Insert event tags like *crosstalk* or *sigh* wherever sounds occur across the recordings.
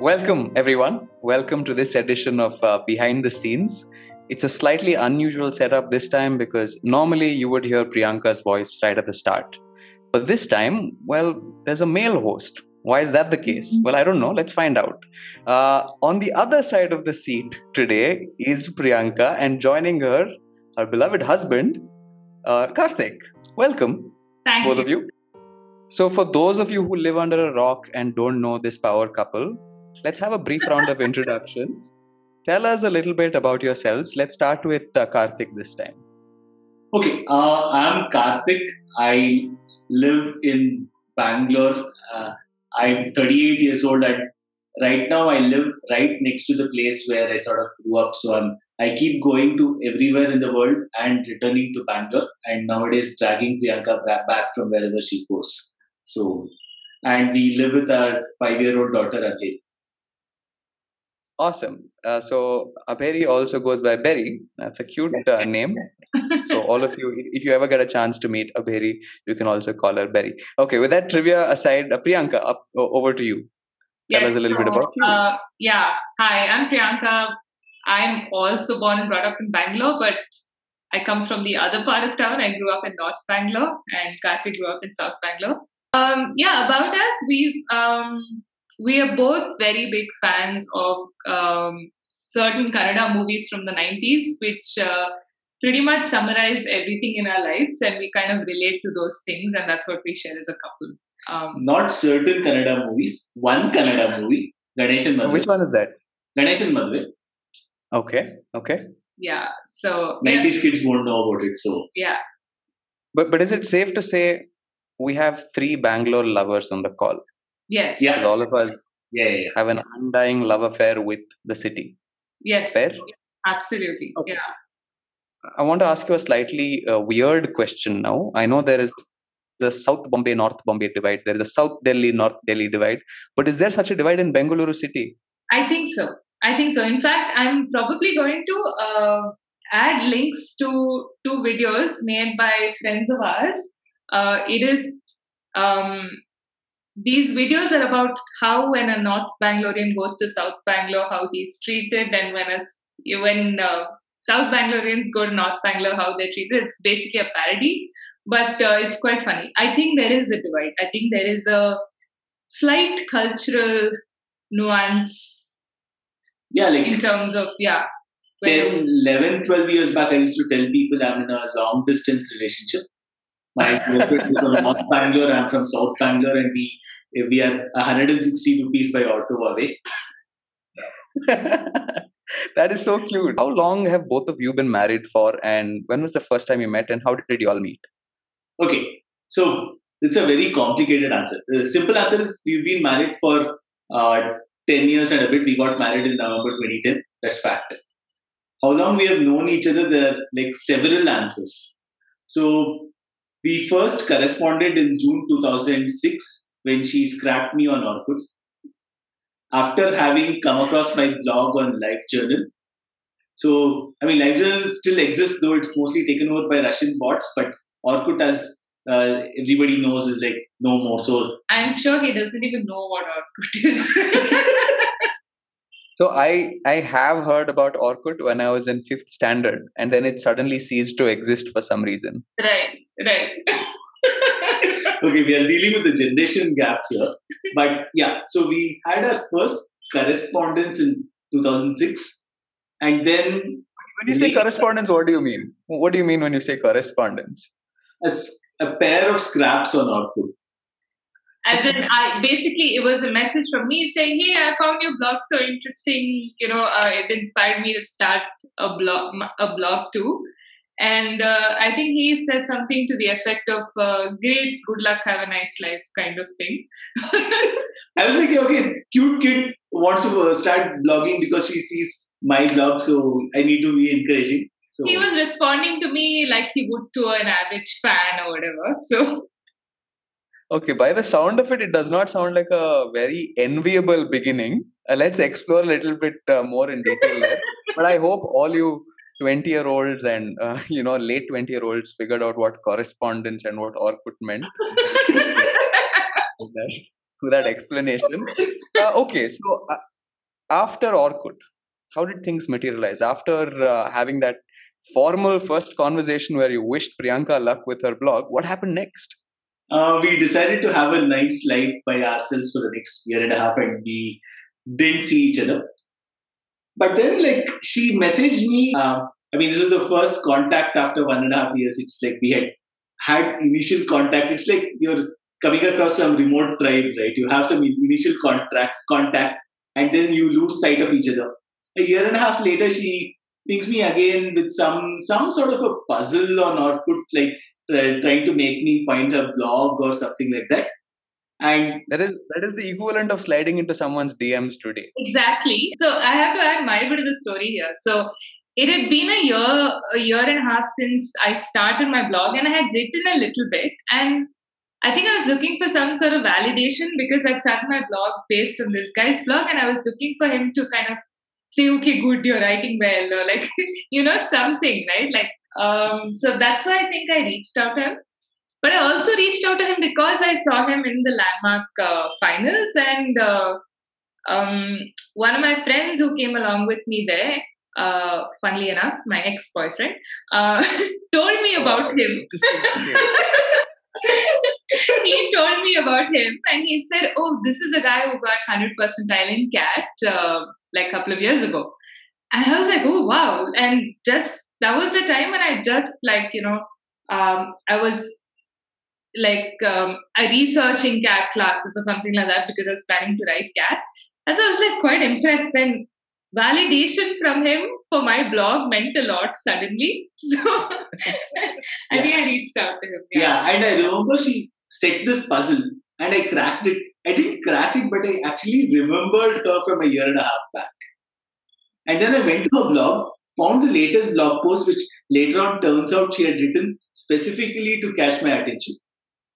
Welcome, everyone. Welcome to this edition of uh, Behind the Scenes. It's a slightly unusual setup this time because normally you would hear Priyanka's voice right at the start. But this time, well, there's a male host. Why is that the case? Well, I don't know. Let's find out. Uh, on the other side of the seat today is Priyanka, and joining her, her beloved husband, uh, Karthik. Welcome, Thank both you. of you. So, for those of you who live under a rock and don't know this power couple, let's have a brief round of introductions. Tell us a little bit about yourselves. Let's start with uh, Karthik this time. Okay, uh, I'm Karthik. I live in Bangalore. Uh, I'm 38 years old, and right now I live right next to the place where I sort of grew up. So I'm I keep going to everywhere in the world and returning to Bangalore, and nowadays dragging Priyanka back from wherever she goes. So, and we live with our five-year-old daughter Abhi. Awesome. Uh, so Aberi also goes by Berry. That's a cute uh, name. So all of you, if you ever get a chance to meet Aberi, you can also call her Berry. Okay. With that trivia aside, uh, Priyanka, up over to you. Tell us a little bit about you. Uh, yeah. Hi, I'm Priyanka. I'm also born and brought up in Bangalore, but I come from the other part of town. I grew up in North Bangalore, and Karthik grew up in South Bangalore. Um, yeah, about us, we um, we are both very big fans of um, certain Kannada movies from the 90s, which uh, pretty much summarize everything in our lives, and we kind of relate to those things, and that's what we share as a couple. Um, Not certain Kannada movies. One Kannada movie, Ganeshana Maduve. Which one is that? Ganeshana Maduve. Okay. Okay. yeah, so yeah. 90s kids won't know about it. So yeah. But but is it safe to say we have three Bangalore lovers on the call? Yes. Yeah. All of us yeah, yeah, yeah. have an undying love affair with the city. Yes. Fair? Absolutely. Okay. Yeah. I want to ask you a slightly uh, weird question now. I know there is the South Bombay North Bombay divide. There is a South Delhi North Delhi divide. But is there such a divide in Bengaluru city? I think so. I think so. In fact, I'm probably going to uh, add links to two videos made by friends of ours. Uh, it is um, these videos are about how when a North Bangalorean goes to South Bangalore, how he's treated, and when a when uh, South Bangaloreans go to North Bangalore, how they're treated. It's basically a parody, but uh, it's quite funny. I think there is a divide. I think there is a slight cultural nuance Yeah, like in terms of yeah. where- 10, 11, 12 years back, I used to tell people I'm in a long distance relationship. My girlfriend is from North Bangalore, I'm from South Bangalore, and we we are 160 rupees by auto away. *laughs* that is so cute. How long have both of you been married for? And when was the first time you met? And how did you all meet? Okay, so it's a very complicated answer. The simple answer is we've been married for uh, 10 years and a bit. We got married in November 2010. That's fact. How long we have known each other? There are like several answers. So we first corresponded in June 2006 when she scrapped me on Orkut. After having come across my blog on LiveJournal. So, I mean, LiveJournal still exists, though it's mostly taken over by Russian bots, but Orkut, as uh, everybody knows, is like no more. So, I'm sure he doesn't even know what Orkut is. *laughs* So I I have heard about Orkut when I was in fifth standard, and then it suddenly ceased to exist for some reason. right, right. *laughs* okay, we are dealing with the generation gap here. But yeah, so we had our first correspondence in 2006. And then When you say Me- correspondence, what do you mean? What do you mean when you say correspondence? a pair of scraps on Orkut. As in, I basically it was a message from me saying, "Hey, I found your blog so interesting. You know, uh, it inspired me to start a blog, a blog too." And uh, I think he said something to the effect of uh, "Great, good luck, have a nice life," kind of thing. *laughs* I was like, okay, cute kid wants to uh, start blogging because she sees my blog, so I need to be encouraging. So he was responding to me like he would to an average fan or whatever. So Okay, by the sound of it, it does not sound like a very enviable beginning. Uh, let's explore a little bit uh, more in detail there. But I hope all you 20 year olds and uh, *laughs* you know late 20 year olds figured out what correspondence and what Orkut meant. *laughs* to that explanation. Uh, okay, so uh, after Orkut, how did things materialize? After uh, having that formal first conversation where you wished Priyanka luck with her blog, what happened next? Uh, we decided to have a nice life by ourselves for the next year and a half, and we didn't see each other. But then, like, she messaged me. Uh, I mean, this is the first contact after one and a half years. It's like we had had initial contact. It's like you're coming across some remote tribe, right? You have some initial contract contact, and then you lose sight of each other. A year and a half later, she pings me again with some some sort of a puzzle on Orkut, like Uh, trying to make me find her blog or something like that. And that is that is the equivalent of sliding into someone's DMs today. Exactly. So I have to add my bit of the story here. So it had been a year, a year and a half since I started my blog, and I had written a little bit. And I think I was looking for some sort of validation because I'd started my blog based on this guy's blog, and I was looking for him to kind of say, okay, good, you're writing well, or like, *laughs* you know, something, right? Like, um, so that's why I think I reached out to him. But I also reached out to him because I saw him in the landmark uh, finals, and uh, um, one of my friends who came along with me there, uh, funnily enough, my ex boyfriend, uh, *laughs* told me about him. *laughs* he told me about him and he said, Oh, this is the guy who got 100 percentile in CAT uh, like a couple of years ago. And I was like, Oh, wow. And just that was the time when I just like, you know, um, I was like um, researching CAT classes or something like that because I was planning to write CAT. And so I was like quite impressed. And validation from him for my blog meant a lot suddenly. *laughs* So I yeah. think I reached out to him. Yeah. yeah, and I remember she set this puzzle and I cracked it. I didn't crack it, but I actually remembered her from a year and a half back. And then I went to her blog, found the latest blog post, which later on turns out she had written specifically to catch my attention.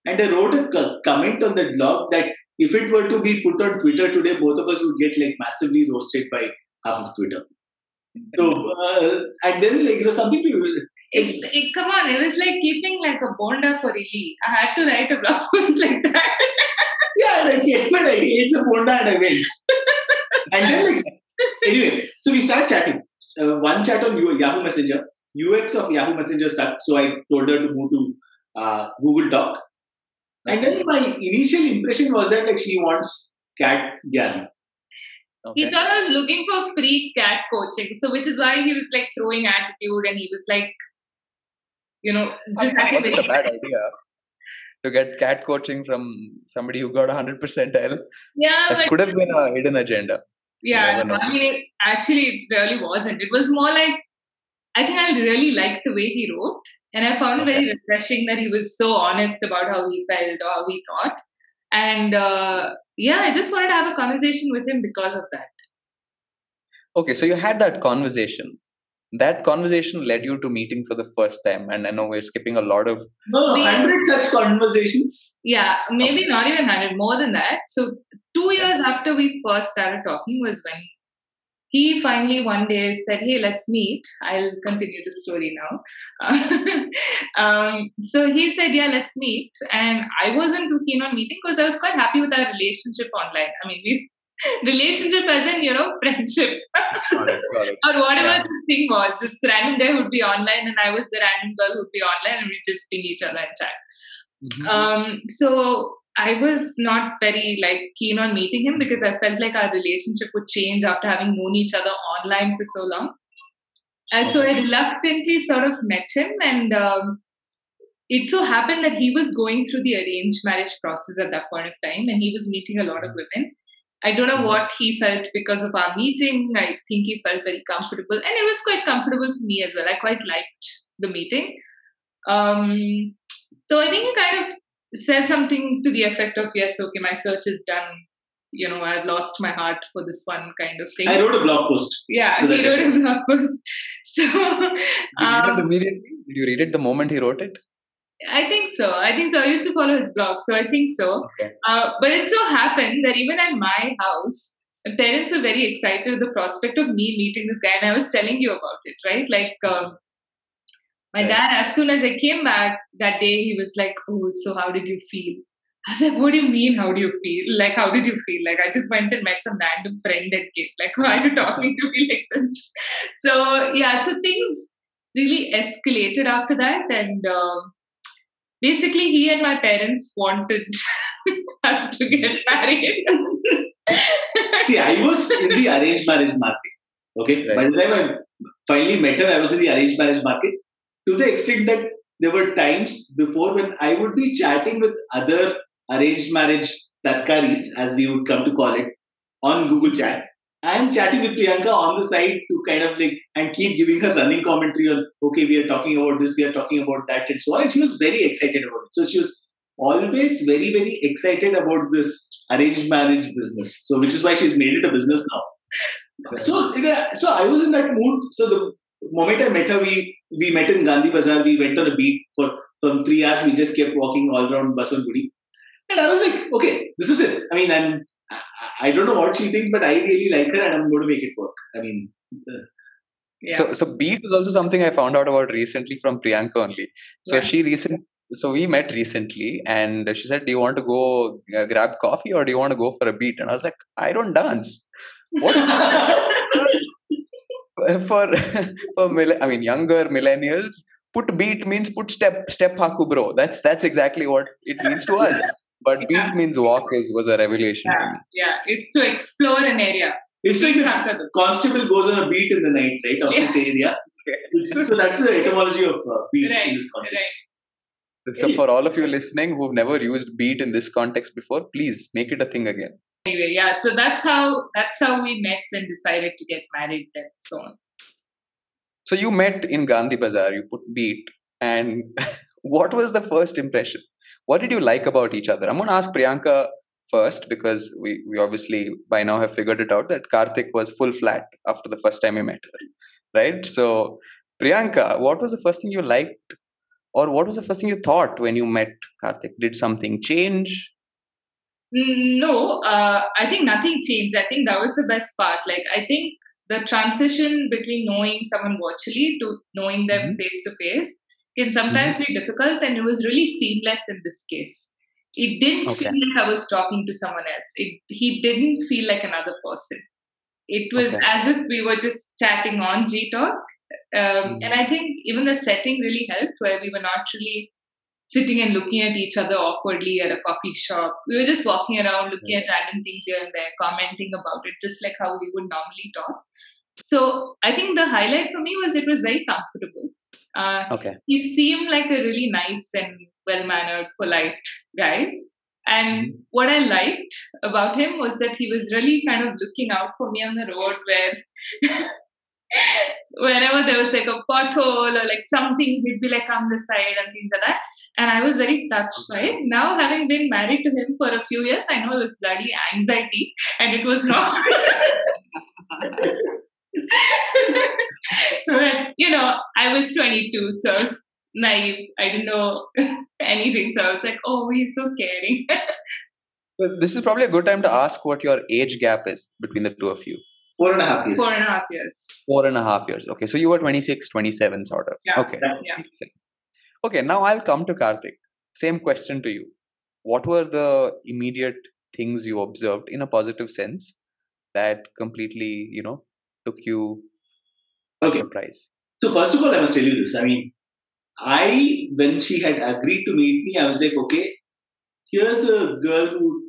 And I wrote a comment on that blog that if it were to be put on Twitter today, both of us would get like massively roasted by half of Twitter. So, uh, and then like, you know, something people. It's, it, come on, it was like keeping like a bonda for Illy. I had to write a blog *laughs* post like that. yeah, like, yeah, but I ate the bonda and I went. and then, like, anyway, so we started chatting. Uh, one chat on Yahoo Messenger. UX of Yahoo Messenger sucked, so I told her to move to uh, Google Talk. And then my initial impression was that like she wants CAT Gyan. Okay. He thought I was looking for free CAT coaching, so which is why he was like throwing attitude and he was like, you know, just I wasn't a bad idea to get CAT coaching from somebody who got 100 percentile. Yeah, that could have been a hidden agenda. Yeah, I mean, actually, it really wasn't. It was more like I think I really liked the way he wrote, and I found okay. very refreshing that he was so honest about how he felt or how he thought. And uh, yeah, I just wanted to have a conversation with him because of that. Okay, so you had that conversation. That conversation led you to meeting for the first time, and I know we're skipping a lot of. No, no, hundred such conversations. Yeah, maybe okay. not even hundred, more than that. So two years after we first started talking was when he finally one day said, Hey, let's meet. I'll continue the story now. *laughs* um, so he said, Yeah, let's meet. And I wasn't too keen on meeting because I was quite happy with our relationship online. I mean, we relationship as in, you know, friendship. got it, got it. *laughs* or whatever yeah. this thing was. This random guy would be online and I was the random girl who'd be online and we'd just ping each other and chat. Mm-hmm. Um, so I was not very like keen on meeting him because I felt like our relationship would change after having known each other online for so long. And so I reluctantly sort of met him, and um, it so happened that he was going through the arranged marriage process at that point of time, and he was meeting a lot of women. I don't know what he felt because of our meeting. I think he felt very comfortable, and it was quite comfortable for me as well. I quite liked the meeting. Um, so I think he kind of said something to the effect of, yes, okay, my search is done. You know, I've lost my heart for this one kind of thing. I wrote a blog post. Yeah, he wrote a blog post. *laughs* So, Did you read it um, immediately? Did you read it the moment he wrote it? I think so. I think so. I used to follow his blog, so I think so. Okay. Uh, but it so happened that even at my house, my parents were very excited at the prospect of me meeting this guy, and I was telling you about it, right? Like, um, my right. dad, as soon as I came back that day, he was like, Oh, so how did you feel? I was like, what do you mean? How do you feel? Like, how did you feel? Like, I just went and met some random friend at gate. Like, *laughs* why are you talking to me like this? So, yeah, so things really escalated after that. And uh, basically, he and my parents wanted *laughs* us to get mm-hmm. married. *laughs* See, I was in the arranged marriage market. Okay. Right. By the time I finally met her, I was in the arranged marriage market to the extent that there were times before when I would be chatting with other arranged marriage tarkaris, as we would come to call it, on Google Chat. I am chatting with Priyanka on the side to kind of like and keep giving her running commentary on okay, we are talking about this, we are talking about that, and so on. And she was very excited about it. So she was always very, very excited about this arranged marriage business. So which is why she's made it a business now. So so I was in that mood. So the moment I met her, we we met in Gandhi Bazaar. We went on a beat for from three hours. We just kept walking all around Basavanagudi. And I was like, okay, this is it. I mean, I'm, I, I don't know what she thinks, but I really like her and I'm going to make it work. I mean, uh, Yeah. So, so beat is also something I found out about recently from Priyanka only. So Yeah. she recent, so we met recently, and she said, "Do you want to go uh, grab coffee or do you want to go for a beat?" And I was like, "I don't dance. What is *laughs* *laughs* for for mille- I mean younger millennials? Put beat means put step step haku bro. That's that's exactly what it means to us. But Yeah. beat means walk is was a revelation to yeah, me. yeah, it's to explore an area. it's like the constable goes on a beat in the night, right, of this area. so that's the etymology of uh, beat Right, in this context. So for all of you listening who've never used beat in this context before, please make it a thing again. Anyway, yeah, so that's how that's how we met and decided to get married and so on. So you met in Gandhi Bazaar, you put beat, and *laughs* what was the first impression? What did you like about each other? I'm going to ask Priyanka first because we, we obviously by now have figured it out that Karthik was full flat after the first time you met her, right? So, Priyanka, what was the first thing you liked, or what was the first thing you thought when you met Karthik? Did something change? Mm, No, uh, I think nothing changed. I think that was the best part. Like, I think the transition between knowing someone virtually to knowing them Mhm. face to face can sometimes be difficult, and it was really seamless in this case. It didn't Okay. feel like I was talking to someone else. It he didn't feel like another person. It was Okay. as if we were just chatting on G Talk. Um, Mhm. And I think even the setting really helped, where we were not really sitting and looking at each other awkwardly at a coffee shop. We were just walking around, looking at random things here and there, commenting about it, just like how we would normally talk. So I think the highlight for me was it was very comfortable. Uh, Okay. he seemed like a really nice and well mannered, polite guy. And Mhm. what I liked about him was that he was really kind of looking out for me on the road where *laughs* wherever there was like a pothole or like something, he'd be like on the side and things like that. And I was very touched by it. Now, having been married to him for a few years, I know it was bloody anxiety and it was not. *laughs* *laughs* but, *laughs* you know, I was 22, so I was naive. I didn't know *laughs* anything. So I was like, oh, he's so caring. Well, This is probably a good time to ask what your age gap is between the two of you. Four and a half years. Four and a half years. Four and a half years. Okay, so you were 26, 27, sort of. Yeah, okay. yeah. Okay, now I'll come to Karthik. Same question to you. What were the immediate things you observed in a positive sense that completely, you know, took you Okay. surprise? So first of all, I must tell you this. I mean, I when she had agreed to meet me, I was like, okay, here's a girl who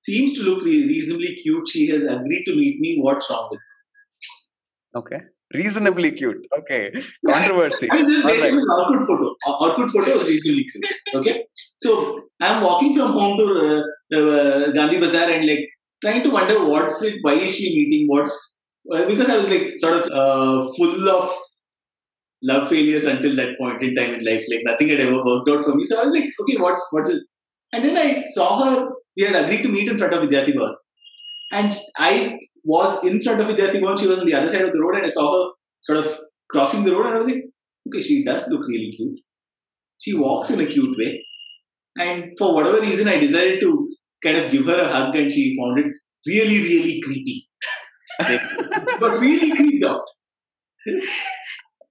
seems to look re- reasonably cute. She has agreed to meet me. What's wrong with her? Okay. Reasonably cute. Okay. *laughs* Controversy. I mean, this is All right. basically an Orkut photo. Orkut photo is reasonably cute. Okay, so I'm walking from home to uh, uh, Gandhi Bazaar and like trying to wonder what's it. Why is she meeting? What's because I was like sort of uh, full of love failures until that point in time in life. Like nothing had ever worked out for me. So I was like, okay, what's what's it? And then I saw her. We had agreed to meet in front of Vidyarthi Bhavan. And I was in front of Vidyarthi Bhavan. She was on the other side of the road, and I saw her sort of crossing the road. And I was like, okay, she does look really cute. She walks in a cute way. And for whatever reason, I decided to kind of give her a hug, and she found it really, really creepy. But we really creeped out.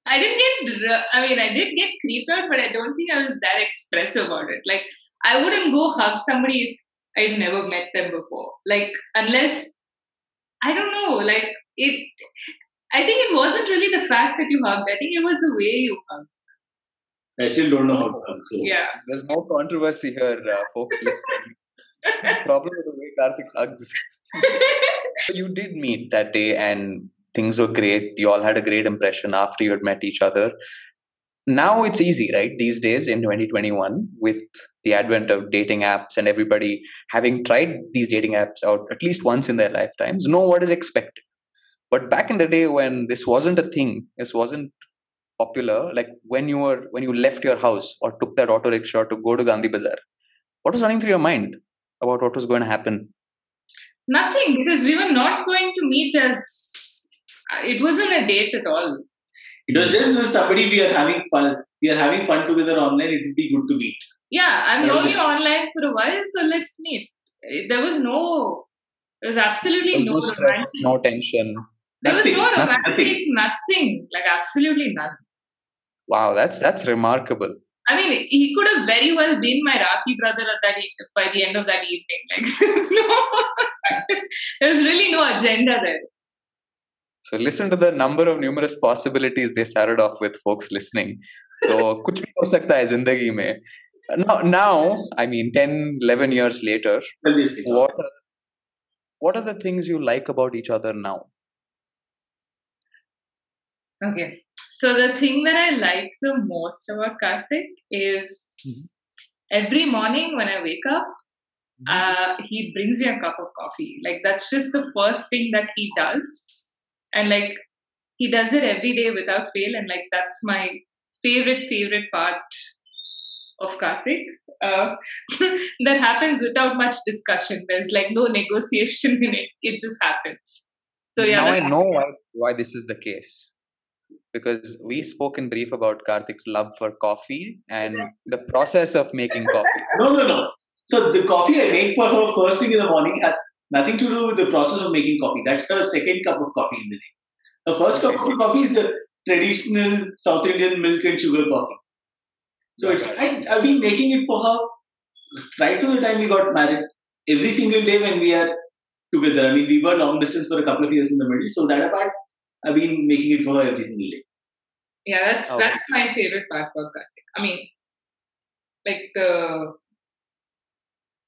I didn't get, I mean, I did get creeped out, but I don't think I was that expressive about it. Like, I wouldn't go hug somebody if I've never met them before. Like unless I don't know, like it. I think it wasn't really the fact that you hugged. I think it was the way you hugged. I still don't know how to hug. So Yeah. There's no controversy here, uh, folks listening. *laughs* Problem with the way Karthik. So *laughs* you did meet that day and things were great. You all had a great impression after you had met each other. Now it's easy, right? These days in 2021, with the advent of dating apps and everybody having tried these dating apps out at least once in their lifetimes, know what is expected. But back in the day when this wasn't a thing, this wasn't popular, like when you were when you left your house or took that auto rickshaw to go to Gandhi Bazaar, what was running through your mind about what was going to happen? Nothing, because we were not going to meet as. It wasn't a date at all. it was just this somebody we are having fun. We are having fun together online. It would be good to meet. Yeah, I've That was known you online for a while, so let's meet. There was no. There was absolutely There no, was no stress, romantic. no tension. there was no nothing, romantic, nothing. nothing. Like absolutely none. Wow, that's that's remarkable. I mean, he could have very well been my rakhi brother at that e- by the end of that evening. Like, *laughs* there's no, there's really no agenda there. So listen to the number of numerous possibilities they started off with, folks listening. So कुछ भी हो सकता है जिंदगी में. Now, now, I mean, 10, 11 years later, what are, what are the things you like about each other now? Okay. So the thing that I like the most about Karthik is Mhm. every morning when I wake up, uh, he brings you a cup of coffee. Like that's just the first thing that he does, and like he does it every day without fail, and like that's my favorite favorite part of Karthik. Uh, *laughs* that happens without much discussion. There's like no negotiation in it. It just happens. So yeah, now I know why, why this is the case. Because we spoke in brief about Karthik's love for coffee and the process of making coffee. No, no, no. So the coffee I make for her first thing in the morning has nothing to do with the process of making coffee. That's her second cup of coffee in the day. The first cup of coffee is the traditional South Indian milk and sugar coffee. So it's I, I've been making it for her right from the time we got married. Every single day when we are together. I mean, we were long distance for a couple of years in the middle. So that apart, I've been making it for her every single day. Yeah, that's oh, Okay. that's my favorite part about Karthik. I mean, like the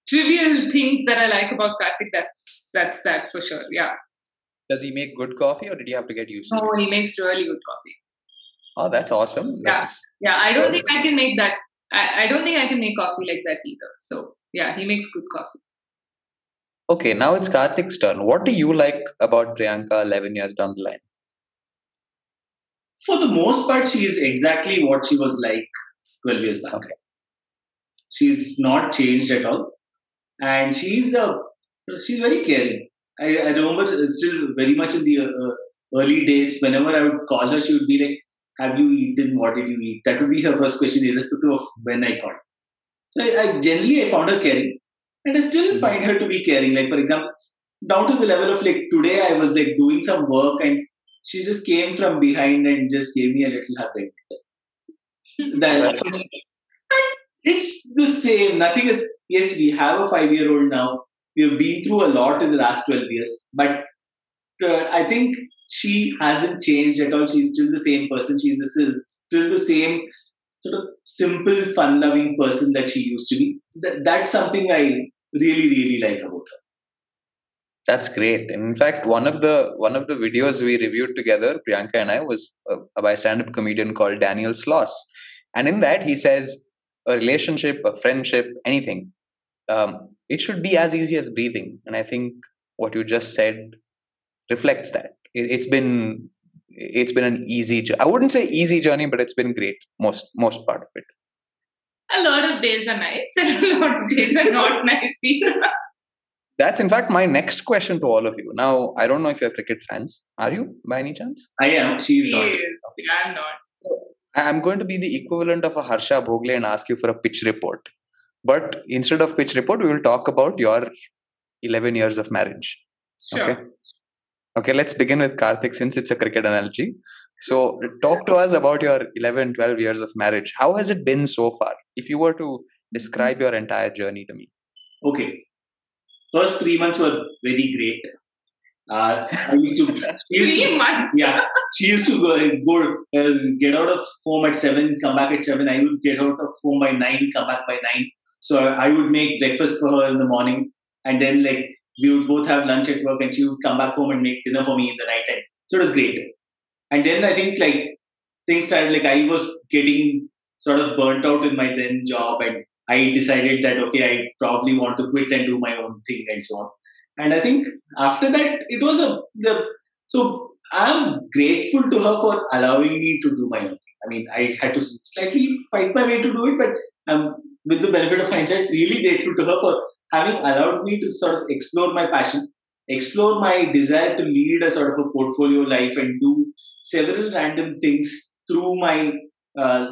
trivial things that I like about Karthik. That's that's that for sure. Yeah. Does he make good coffee or did you have to get used to No, it? he makes really good coffee. Oh, that's awesome. Yeah. Yeah, I don't think I can make that. I, I don't think I can make coffee like that either. So yeah, he makes good coffee. okay. Now it's Karthik's turn. What do you like about Priyanka 11 years down the line? For the most part, she is exactly what she was like 12 years back. Okay. She's not changed at all. And she's a, she's very caring. I, I remember still very much in the uh, early days, whenever I would call her, she would be like, Have you eaten? What did you eat? That would be her first question, irrespective of when I called. So I, I generally I found her caring. And I still Mhm. find her to be caring. Like, for example, down to the level of like today, I was like doing some work and she just came from behind and just gave me a little hug. That. It's the same. Nothing is. Yes, we have a five-year-old now. We have been through a lot in the last twelve years, but uh, I think she hasn't changed at all. She's still the same person. She's still still the same sort of simple, fun-loving person that she used to be. That, that's something I really, really like about her. That's great. In fact, one of the one of the videos we reviewed together, Priyanka and I, was uh, by a stand-up comedian called Daniel Sloss, and in that he says a relationship, a friendship, anything, um, it should be as easy as breathing. And I think what you just said reflects that. It, it's been it's been an easy. I wouldn't say easy journey, but it's been great most most part of it. A lot of days are nice, and a lot of days are not *laughs* nice either. That's in fact my next question to all of you. Now, I don't know if you're cricket fans. Are you by any chance? I am. She's He not. is. I'm not. I'm going to be the equivalent of a Harsha Bhogle and ask you for a pitch report. But instead of pitch report, we will talk about your 11 years of marriage. Sure. Okay. Okay, let's begin with Karthik since it's a cricket analogy. So, talk to us about your 11, 12 years of marriage. How has it been so far? If you were to Describe your entire journey to me. Okay. First three months were very great. Uh, I used to, she used Three to- months. yeah, she used to go, go uh, get out of home at seven, come back at seven. I would get out of home by nine, come back by nine. So I would make breakfast for her in the morning, and then like we would both have lunch at work, and she would come back home and make dinner for me in the night time. So it was great. And then I think like things started like I was getting sort of burnt out in my then job, and I decided that okay, I probably want to quit and do my own thing and so on. And I think after that, it was a the so I'm grateful to her for allowing me to do my own thing. I mean, I had to slightly fight my way to do it, but I'm with the benefit of hindsight, really grateful to her for having allowed me to sort of explore my passion, explore my desire to lead a sort of a portfolio life and do several random things through my uh,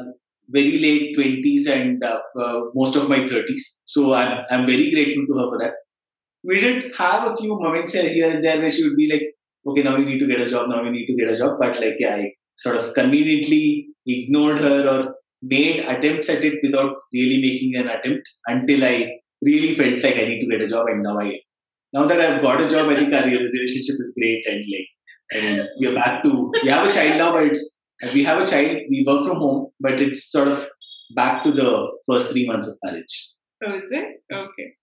very late 20s and uh, uh, most of my 30s. So I'm, I'm very grateful to her for that. We did have a few moments here and there where she would be like, okay, now we need to get a job, now we need to get a job. But like, yeah, I sort of conveniently ignored her or made attempts at it without really making an attempt until I really felt like I need to get a job. And now I, now that I've got a job, I think our relationship is great. And like, we're back to, we have a child now, but it's, we have a child, we work from home, but it's sort of back to the first three months of marriage. Oh, is it? Okay.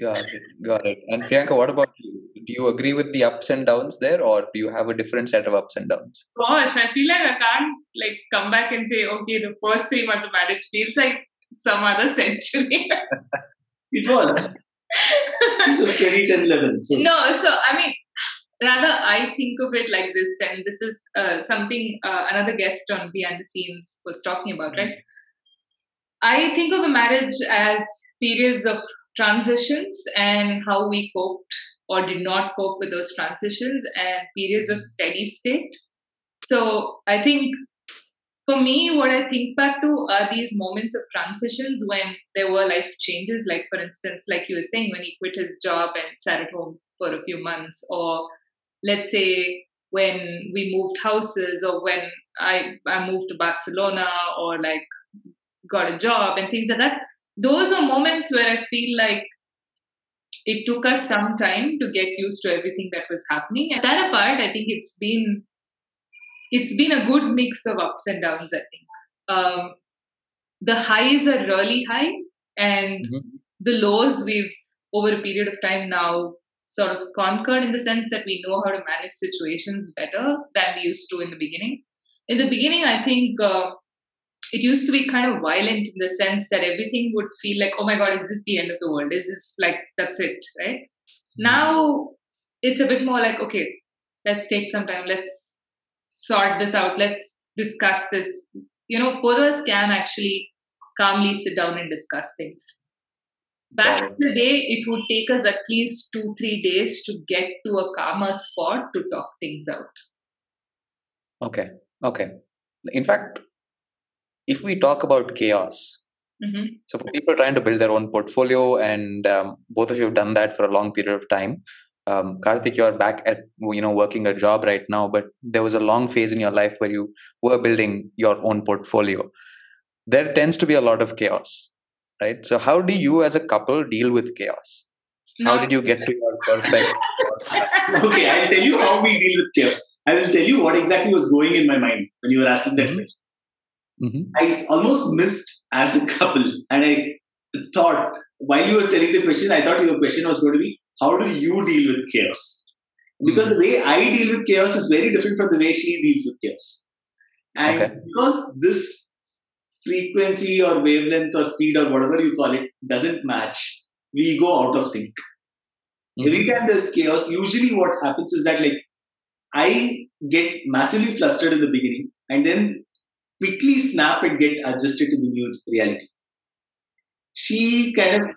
Got it. Got it. And Priyanka, what about you? Do you agree with the ups and downs there, or do you have a different set of ups and downs? Gosh, I feel like I can't like come back and say, okay, the first three months of marriage feels like some other *laughs* century. It was. it was 2010 11. So no, so I mean, rather I think of it like this, and this is uh, something uh, another guest on behind the scenes was talking about, right? I think of a marriage as periods of transitions and how we coped or did not cope with those transitions and periods of steady state. So I think for me, what I think back to are these moments of transitions when there were life changes. Like, for instance, like you were saying, when he quit his job and sat at home for a few months, or let's say when we moved houses, or when I, I moved to Barcelona, or like got a job and things like that. Those are moments where I feel like it took us some time to get used to everything that was happening. And that apart, I think it's been it's been a good mix of ups and downs. I think um, the highs are really high, and Mhm. the lows we've over a period of time now sort of conquered in the sense that we know how to manage situations better than we used to in the beginning. In the beginning, I think. Uh, it used to be kind of violent in the sense that everything would feel like, oh my god, is this the end of the world? Is this like that's it, right? Now it's a bit more like, okay, let's take some time, let's sort this out, let's discuss this. You know, both of us can actually calmly sit down and discuss things. Back in the day, it would take us at least two, three days to get to a calmer spot to talk things out. Okay. Okay. In fact, if we talk about chaos, hmm so for people trying to build their own portfolio, and um, both of you have done that for a long period of time. Um, Karthik, you're back at you know working a job right now, but there was a long phase in your life where you were building your own portfolio. There tends to be a lot of chaos, right? So how do you, as a couple, deal with chaos? How did you get to your perfect? *laughs* okay, I'll tell you how we deal with chaos. I will tell you what exactly was going in my mind when you were asking that Mhm. question. Mhm. I s- almost missed as a couple, and I thought while you were telling the question, I thought your question was going to be, "How do you deal with chaos?" Because the way I deal with chaos is very different from the way she deals with chaos, and Okay. because this frequency or wavelength or speed or whatever you call it doesn't match, we go out of sync. Every time there's chaos, usually what happens is that like I get massively flustered in the beginning and then quickly snap and get adjusted to the new reality. She kind of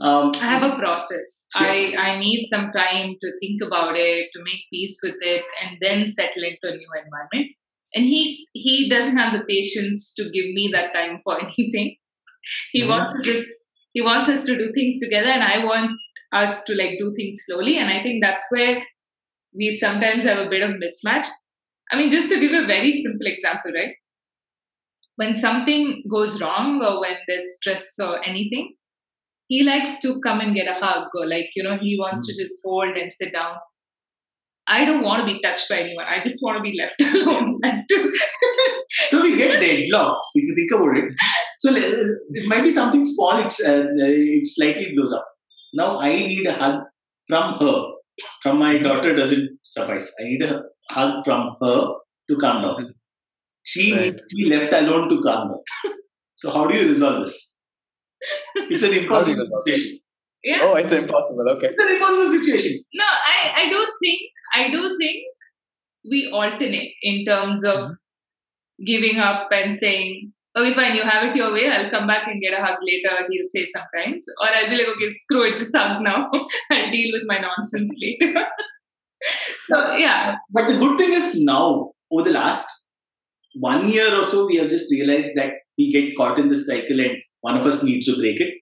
um, I have a process. Sure. I, I need some time to think about it, to make peace with it, and then settle into a new environment. And he he doesn't have the patience to give me that time for *laughs* anything. He wants to just he wants us to do things together, and I want us to like do things slowly. And I think that's where we sometimes have a bit of mismatch. I mean, just to give a very simple example, right? when something goes wrong or when there's stress or anything, he likes to come and get a hug or like, you know, he wants mm. to just hold and sit down. I don't want to be touched by anyone. I just want to be left *laughs* alone. so we get deadlocked if you think about it. So it might be something small. It's uh, it slightly blows up. Now I need a hug from her. From my daughter doesn't suffice. I need a hug from her to calm down. She right. needs to be left alone to calm down. So how do you resolve this? It's an impossible situation. Yeah. Oh, it's impossible. Okay. It's an impossible situation. No, I, I do think I do think we alternate in terms of mm-hmm. giving up and saying, okay, fine, you have it your way. I'll come back and get a hug later. He'll say sometimes, or I'll be like, okay, screw it, just hug now. *laughs* I'll deal with my nonsense later. *laughs* so yeah. But the good thing is now, over the last one year or so, we have just realized that we get caught in this cycle and one of us needs to break it.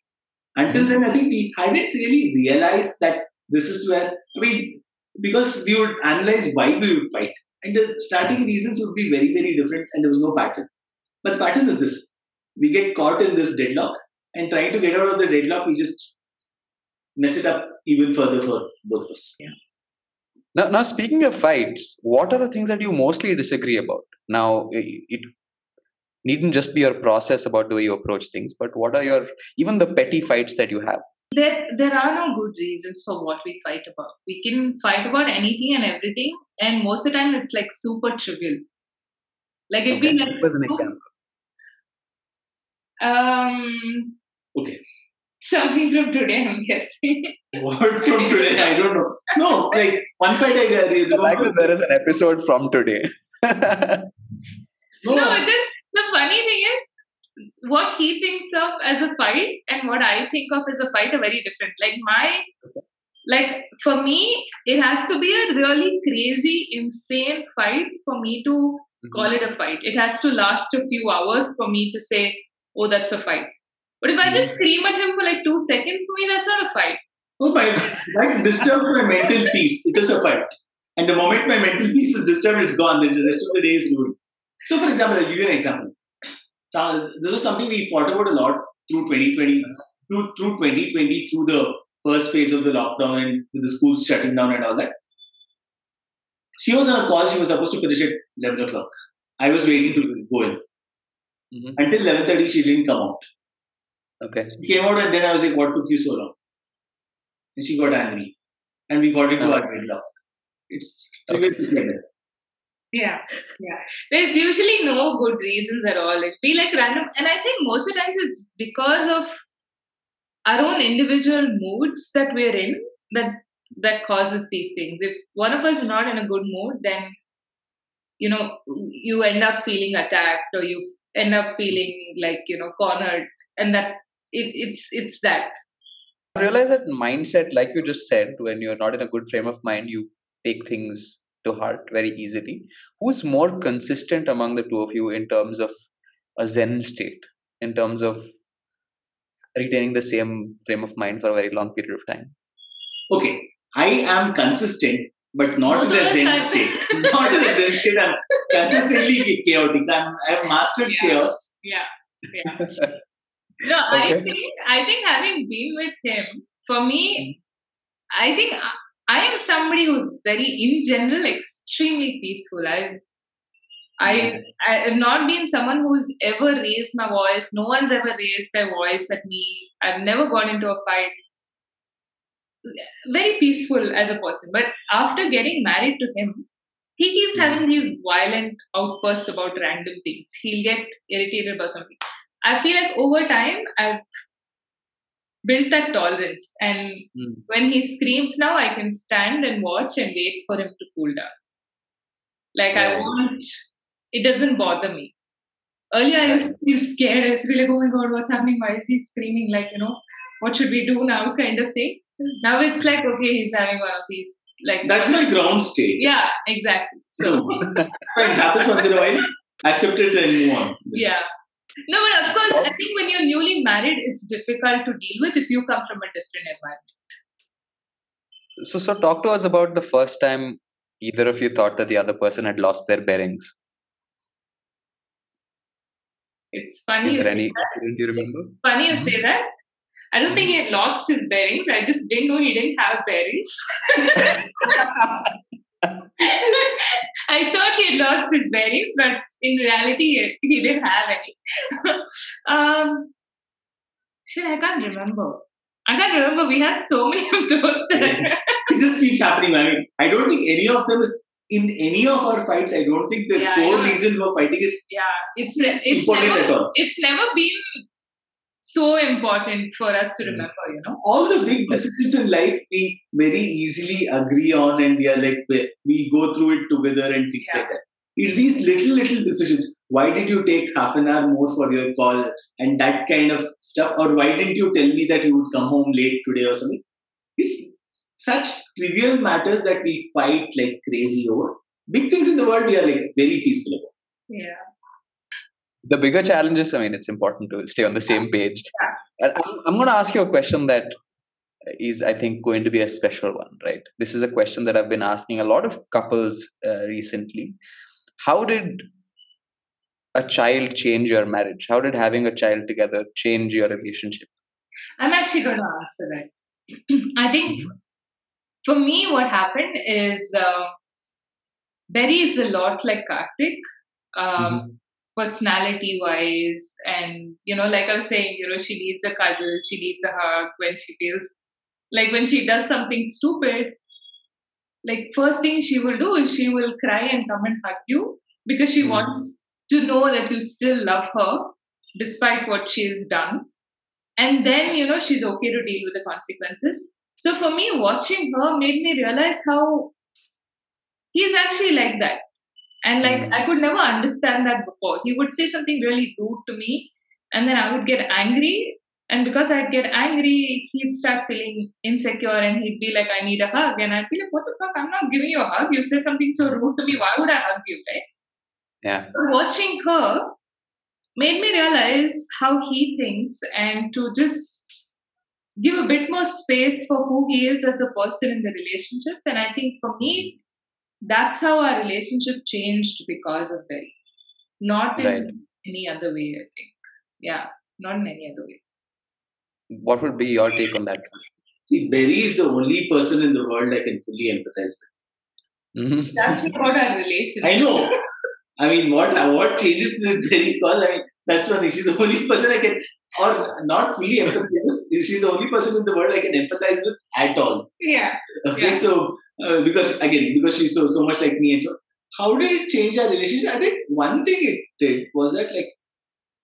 Until then, I think we hadn't really realized that this is where, I mean, because we would analyze why we would fight. And the starting reasons would be very, very different and there was no pattern. But the pattern is this we get caught in this deadlock and trying to get out of the deadlock, we just mess it up even further for both of us. Yeah. Now, now, speaking of fights, what are the things that you mostly disagree about? Now, it needn't just be your process about the way you approach things, but what are your even the petty fights that you have? There, there are no good reasons for what we fight about. We can fight about anything and everything, and most of the time it's like super trivial. Like if okay. we like an example. Um. Okay. Something from today, I'm guessing. *laughs* what from today? I don't know. No, like one fight I remember. Like that there is an episode from today. *laughs* no, no, it is the funny thing is what he thinks of as a fight and what I think of as a fight are very different. Like my like for me, it has to be a really crazy, insane fight for me to mm-hmm. call it a fight. It has to last a few hours for me to say, oh, that's a fight. But if I just mm-hmm. scream at him for like two seconds, for me, that's not a fight. Oh, my, that disturbs my mental peace. It is a fight. And the moment my mental peace is disturbed, it's gone. Then the rest of the day is ruined. So, for example, I'll give you an example. So, this was something we thought about a lot through 2020, through, through 2020, through the first phase of the lockdown and the schools shutting down and all that. She was on a call. She was supposed to finish at 11 o'clock. I was waiting to go in. Mm-hmm. Until 11.30, she didn't come out. Okay. She came out and then I was like, what took you so long? And she got angry. And we got into uh-huh. our gridlock. It's okay. Yeah, yeah. There's usually no good reasons at all. It be like random, and I think most of the times it's because of our own individual moods that we're in that that causes these things. If one of us is not in a good mood, then you know you end up feeling attacked, or you end up feeling like you know cornered, and that it, it's it's that. I realize that mindset, like you just said, when you're not in a good frame of mind, you take things to heart very easily. Who's more consistent among the two of you in terms of a Zen state, in terms of retaining the same frame of mind for a very long period of time? Okay, I am consistent, but not in the Zen state. *laughs* not in the Zen state. I'm consistently chaotic. I'm, I've mastered yeah. chaos. Yeah, yeah. *laughs* no, okay. I think I think having been with him, for me, hmm. I think uh, I am somebody who's very, in general, extremely peaceful. I, I, I have not been someone who's ever raised my voice. No one's ever raised their voice at me. I've never gone into a fight. Very peaceful as a person. But after getting married to him, he keeps hmm. having these violent outbursts about random things. He'll get irritated about something. I feel like over time, I've built that tolerance. And mm. when he screams now, I can stand and watch and wait for him to cool down. Like yeah. I want, it doesn't bother me. Earlier, I used to feel scared. I used to be like, oh my god, what's happening? Why is he screaming? Like, you know, what should we do now? *laughs* Kind of thing. Now it's like, okay, he's having one of these. Like that's my ground state. Yeah, exactly. So, *laughs* it happens once in a while. Accept it and move on. Yeah. No, but of course, I think when you're newly married, it's difficult to deal with if you come from a different environment. So, so talk to us about the first time either of you thought that the other person had lost their bearings. It's funny. Is there any that. you remember? Funny you say that. I don't think he had lost his bearings. I just didn't know he didn't have bearings. *laughs* *laughs* *laughs* I thought he had lost his bearings, but in reality, he, didn't have any. *laughs* um, shit, I can't remember. I can't remember. We have so many of those. *laughs* Yes. it just keeps happening. I mean, I don't think any of them is in any of our fights. I don't think the Yeah, core reason we're fighting is yeah, it's it's important never at all. it's never been so important for us to remember. You know. All the big decisions in life we very easily agree on, and we are like we, we go through it together and things Yeah. like that. It's these little little decisions. Why did you take half an hour more for your call and that kind of stuff? Or why didn't you tell me that you would come home late today or something? It's such trivial matters that we fight like crazy over. Big things in the world we are like very peaceful about. Yeah. The bigger challenges i mean it's important to stay on the same page. And i'm, I'm going to ask you a question that is i think going to be a special one right? This is a question that i've been asking a lot of couples uh, recently. How did a child change your marriage? How did having a child together change your relationship? I'm actually going to answer that. *clears throat* I think for me, what happened is uh, Berry is a lot like Karthik, um, personality wise. And, you know, like I was saying, you know, she needs a cuddle, she needs a hug when she feels like when she does something stupid. Like, first thing she will do is she will cry and come and hug you because she Mhm. wants to know that you still love her despite what she has done and then you know she's okay to deal with the consequences so for me watching her made me realize how he's actually like that and like Mm. i could never understand that before. He would say something really rude to me and then i would get angry. And because i'd get angry he'd start feeling insecure and he'd be like i need a hug. And i'd be like what the fuck? I'm not giving you a hug. You said something so rude to me. Why would i hug you right? Yeah. Watching her made me realize how he thinks and to just give a bit more space for who he is as a person in the relationship. And I think for me, that's how our relationship changed because of Berry. Not in Right. any other way, I think. Yeah, not in any other way. what would be your take on that See, Berry is the only person in the world I can fully empathize with. Mhm. *laughs* That's about our relationship. I know. I mean, what what changes with Berry? Because I mean, that's one thing. She's the only person I can, or not fully empathize with. She's the only person in the world I can empathize with at all. Yeah. Okay, Yeah. so uh, because again, because she's so so much like me, and so how did it change our relationship? I think one thing it did was that like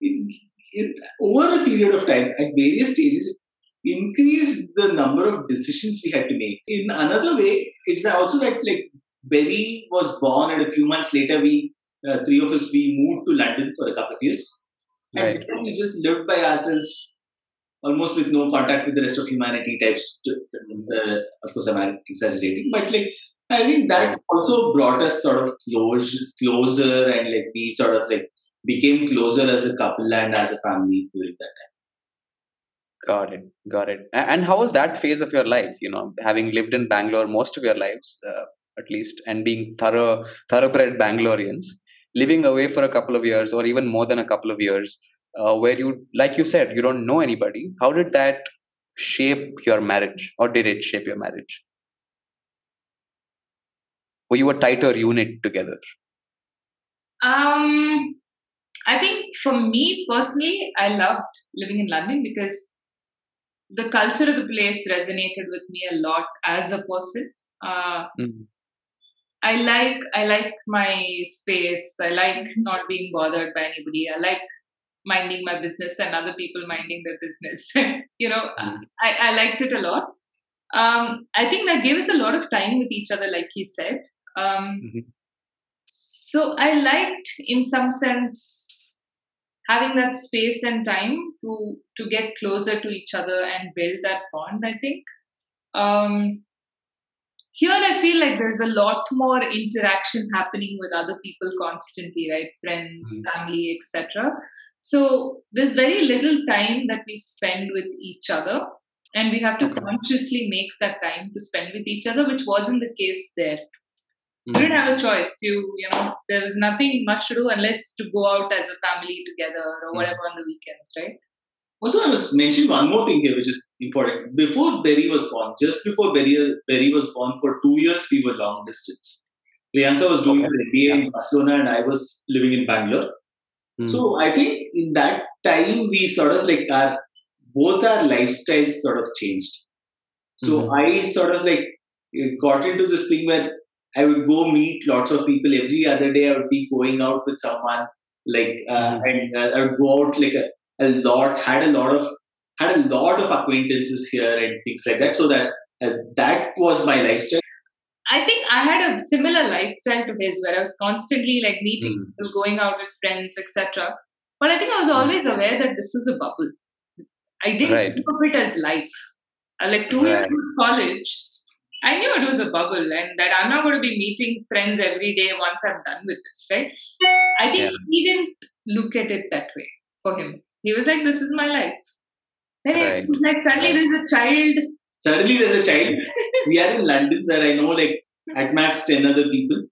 in, in, over a period of time, at various stages, it increased the number of decisions we had to make. In another way, it's also that like Berry was born, and a few months later, we uh, three of us we moved to London for a couple of years, Right. and we just lived by ourselves almost with no contact with the rest of humanity types. Of course, I'm exaggerating, but like I think that also brought us sort of close, closer, and like we sort of like became closer as a couple and as a family during that time. Got it. Got it. And how was that phase of your life? You know, having lived in Bangalore most of your lives, uh, at least, and being thorough, thoroughbred Bangaloreans, living away for a couple of years or even more than a couple of years, uh, where you, like you said, you don't know anybody. How did that shape your marriage, or did it shape your marriage? Were you a tighter unit together? Um, I think for me personally, I loved living in London because the culture of the place resonated with me a lot as a person. Uh, Mhm. I like I like my space. I like not being bothered by anybody. I like minding my business and other people minding their business. *laughs* you know, Mhm. I, I liked it a lot. Um, I think that gave us a lot of time with each other, like he said. Um, Mhm. so I liked, in some sense, having that space and time to to get closer to each other and build that bond. I think. Um, here, I feel like there's a lot more interaction happening with other people constantly, right? Friends, Mhm. family, etc. So there's very little time that we spend with each other, and we have to Okay. consciously make that time to spend with each other, which wasn't the case there. you didn't have a choice. You you know there was nothing much to do unless to go out as a family together or Mm. whatever on the weekends, right? Also, I must mention one more thing here, which is important. Before Berry was born, just before Berry, Berry was born, for two years we were long distance. Priyanka was doing Okay. her MBA in Barcelona, and I was living in Bangalore. Mm. So I think in that time we sort of like our both our lifestyles sort of changed. So Mhm. I sort of like got into this thing where I would go meet lots of people every other day. I would be going out with someone like, uh, Mhm. and uh, I would go out like a, a lot. Had a lot of had a lot of acquaintances here and things like that. So that uh, that was my lifestyle. I think I had a similar lifestyle to his, where I was constantly like meeting Mm. people, going out with friends, etc. But I think I was always aware that this is a bubble. I didn't Right. think of it as life. Uh, like two years Right. of college, I knew it was a bubble and that I'm not going to be meeting friends every day once I'm done with this, right? I think Yeah. he didn't look at it that way for him. He was like, this is my life. Then Right. it was like suddenly Right. there's a child. Suddenly there's a child. *laughs* we are in London where I know like at max 10 other people.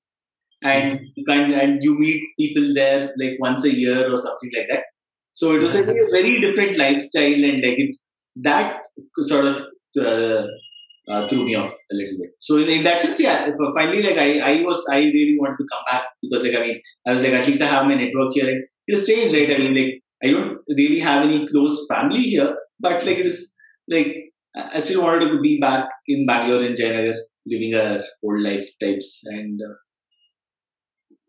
And you can and you meet people there like once a year or something like that. So it was a very different lifestyle and like it, that sort of uh, uh, threw me off a little bit. So in, in that sense, yeah, if, uh, finally like I, I was I really wanted to come back because like I mean I was like at least I have my network here and it has changed, right? I mean like I don't really have any close family here, but like it is like I still wanted to be back in Bangalore in Jayanagar, living our old life types. And uh,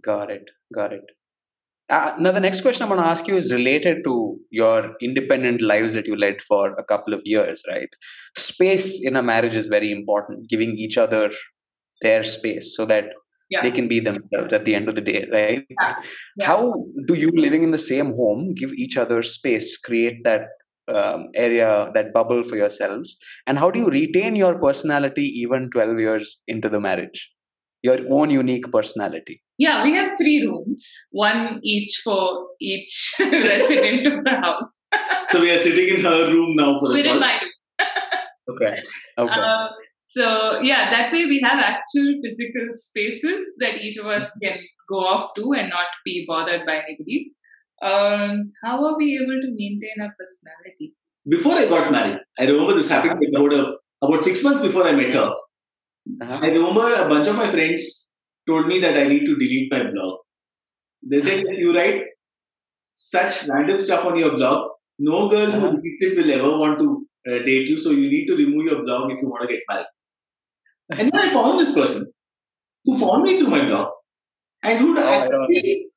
Got it. Got it. Uh, now, the next question I'm going to ask you is related to your independent lives that you led for a couple of years, right? Space in a marriage is very important, giving each other their space so that Yeah. they can be themselves at the end of the day, right? Yeah. How do you, living in the same home, give each other space, create that um, area, that bubble for yourselves? And how do you retain your personality even 12 years into the marriage? Your own unique personality. Yeah, we have three rooms, one each for each *laughs* resident of the house. *laughs* so we are sitting in her room now for the Within call. my room. *laughs* Okay. Okay. Uh, so yeah, that way we have actual physical spaces that each of us can go off to and not be bothered by anybody. Um, how are we able to maintain our personality? Before I got married, I remember this happened about a, about six months before I met her. Uh-huh. I remember a bunch of my friends told me that I need to delete my blog. They said you write such random stuff on your blog. No girl Uh-huh. who reads it will ever want to uh, date you, so you need to remove your blog if you want to get married. And then I found this person who found me through my blog and who Oh, actually,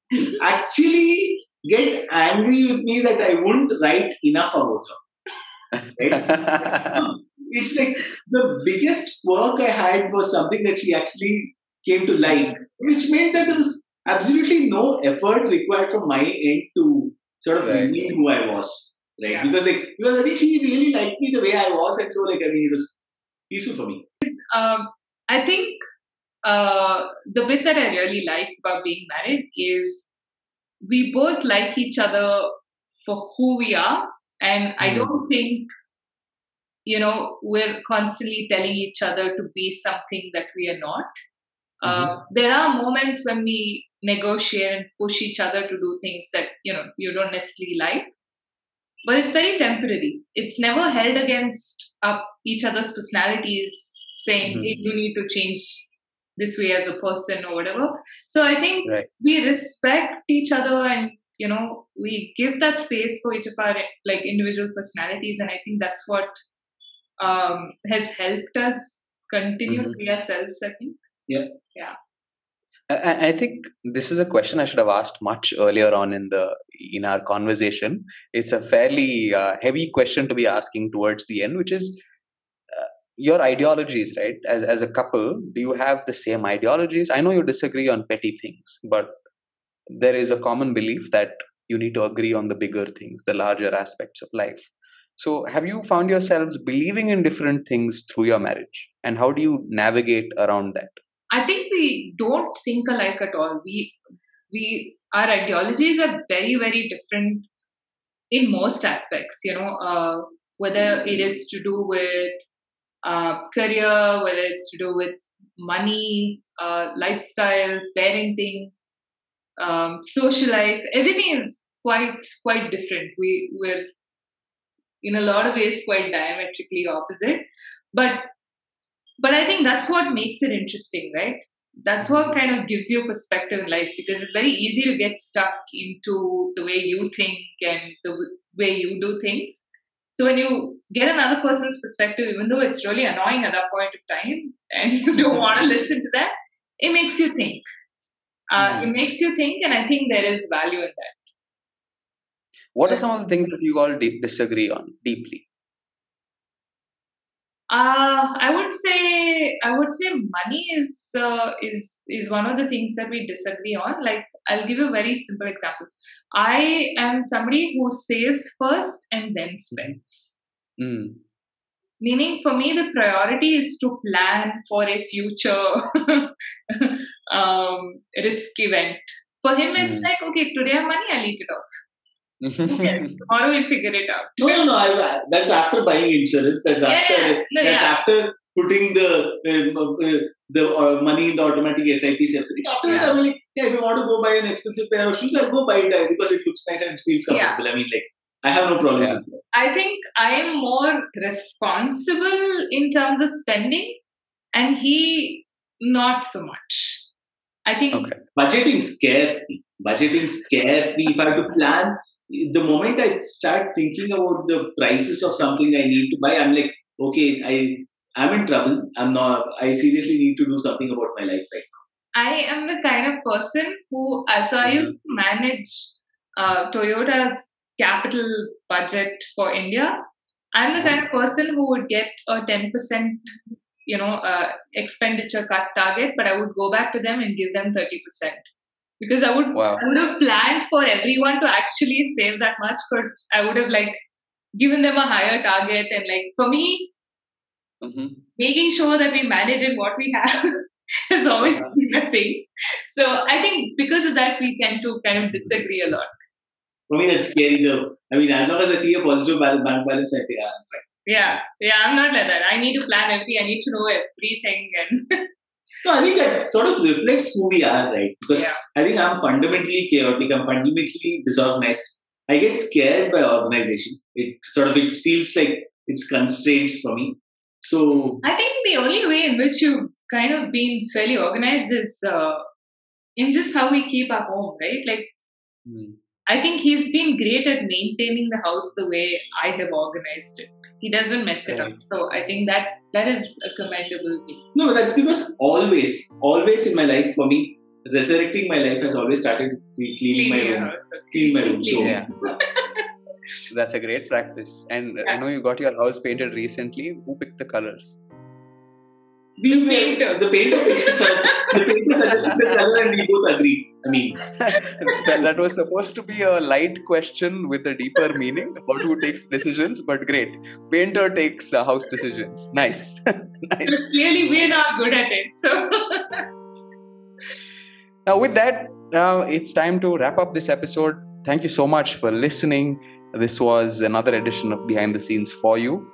actually get angry with me that I wouldn't write enough about her. Right? *laughs* it's like the biggest work I had was something that she actually came to like, which meant that there was absolutely no effort required from my end to sort of Right. reveal who I was. Right? Yeah. Because like because I think she really liked me the way I was, and so like I mean it was peaceful for me. Um, I think uh, the bit that I really like about being married is we both like each other for who we are, and I Mhm. don't think you know we're constantly telling each other to be something that we are not. Uh, there are moments when we negotiate and push each other to do things that you know you don't necessarily like, but it's very temporary. It's never held against up each other's personalities, saying, Mhm. "Hey, you need to change this way as a person" or whatever. So I think Right. we respect each other and you know we give that space for each of our like individual personalities, and I think that's what um, has helped us continue Mhm. to be ourselves. I think. Yeah yeah I, I think this is a question I should have asked much earlier on in the in our conversation. It's a fairly uh, heavy question to be asking towards the end, which is your ideologies, right? As as a couple, do you have the same ideologies? I know you disagree on petty things, but there is a common belief that you need to agree on the bigger things, the larger aspects of life. So, have you found yourselves believing in different things through your marriage, and how do you navigate around that? I think we don't think alike at all. We we our ideologies are very very different in most aspects. You know, uh, whether it is to do with uh, career, whether it's to do with money, uh, lifestyle, parenting, um, social life, everything is quite quite different. We we're in a lot of ways quite diametrically opposite, but but I think that's what makes it interesting, right? That's what kind of gives you perspective in life because it's very easy to get stuck into the way you think and the way you do things. So when you get another person's perspective, even though it's really annoying at that point of time and you don't want to listen to that, it makes you think. Uh. It makes you think, and I think there is value in that. What are some of the things that you all disagree on deeply? Uh, I would say I would say money is uh, is is one of the things that we disagree on. Like I'll give a very simple example. I am somebody who saves first and then spends. Mm. Meaning, for me, the priority is to plan for a future *laughs* um, risk event. For him, it's mm. like, okay, today I have money, I'll eat it off okay, *laughs* tomorrow we'll figure it out. No, no, no. I, that's after buying insurance. That's yeah, after. Yeah. No, that's yeah. after putting the uh, uh, the uh, money in the automatic SIP separately. After that, I'm like, yeah, if you want to go buy an expensive pair of shoes, I'll go buy it because it looks nice and it feels comfortable. I mean, like. I have no problem yeah. I think I am more responsible in terms of spending, and he not so much. I think okay. budgeting scares me. Budgeting scares me. If I have to plan the moment I start thinking about the prices of something I need to buy, I'm like, okay, I I'm in trouble. I'm not. I seriously need to do something about my life right now. I am the kind of person who. Uh, so I used to manage uh, Toyota's capital budget for India. I'm the kind of person who would get a ten percent, you know, uh, expenditure cut target, but I would go back to them and give them thirty percent because I would wow. I would have planned for everyone to actually save that much, but I would have like given them a higher target and like for me, mm-hmm. making sure that we manage in what we have *laughs* has always uh-huh. been a thing. So I think because of that, we tend to kind of disagree a lot. For me, that's scary though. I mean, as long as I see a positive bank balance, I think I'm fine. Yeah, yeah, I'm not like that. I need to plan everything. I need to know everything and. *laughs* No, I think that sort of reflects who we are, right? Because yeah. I think I'm fundamentally chaotic. I'm fundamentally disorganized. I get scared by organization. It sort of it feels like it's constraints for me. So I think the only way in which you've kind of been fairly organized is uh, in just how we keep our home, right? Like mm. I think he's been great at maintaining the house the way I have organized it. He doesn't mess it up. So I think that that is a commendable thing. No, that's because always, always in my life, for me, resurrecting my life has always started cleaning, cleaning my room. Clean my room. So yeah. that's a great practice. And yeah. I know you got your house painted recently. Who picked the colors? The painter. The painter the painter suggested the color and we both agree. I mean, *laughs* that, that was supposed to be a light question with a deeper meaning about who takes decisions, but great. Painter takes uh, house decisions. Nice. *laughs* nice. Clearly, we're not good at it. So. now, with that, now uh, it's time to wrap up this episode. Thank you so much for listening. This was another edition of Behind the Scenes for you.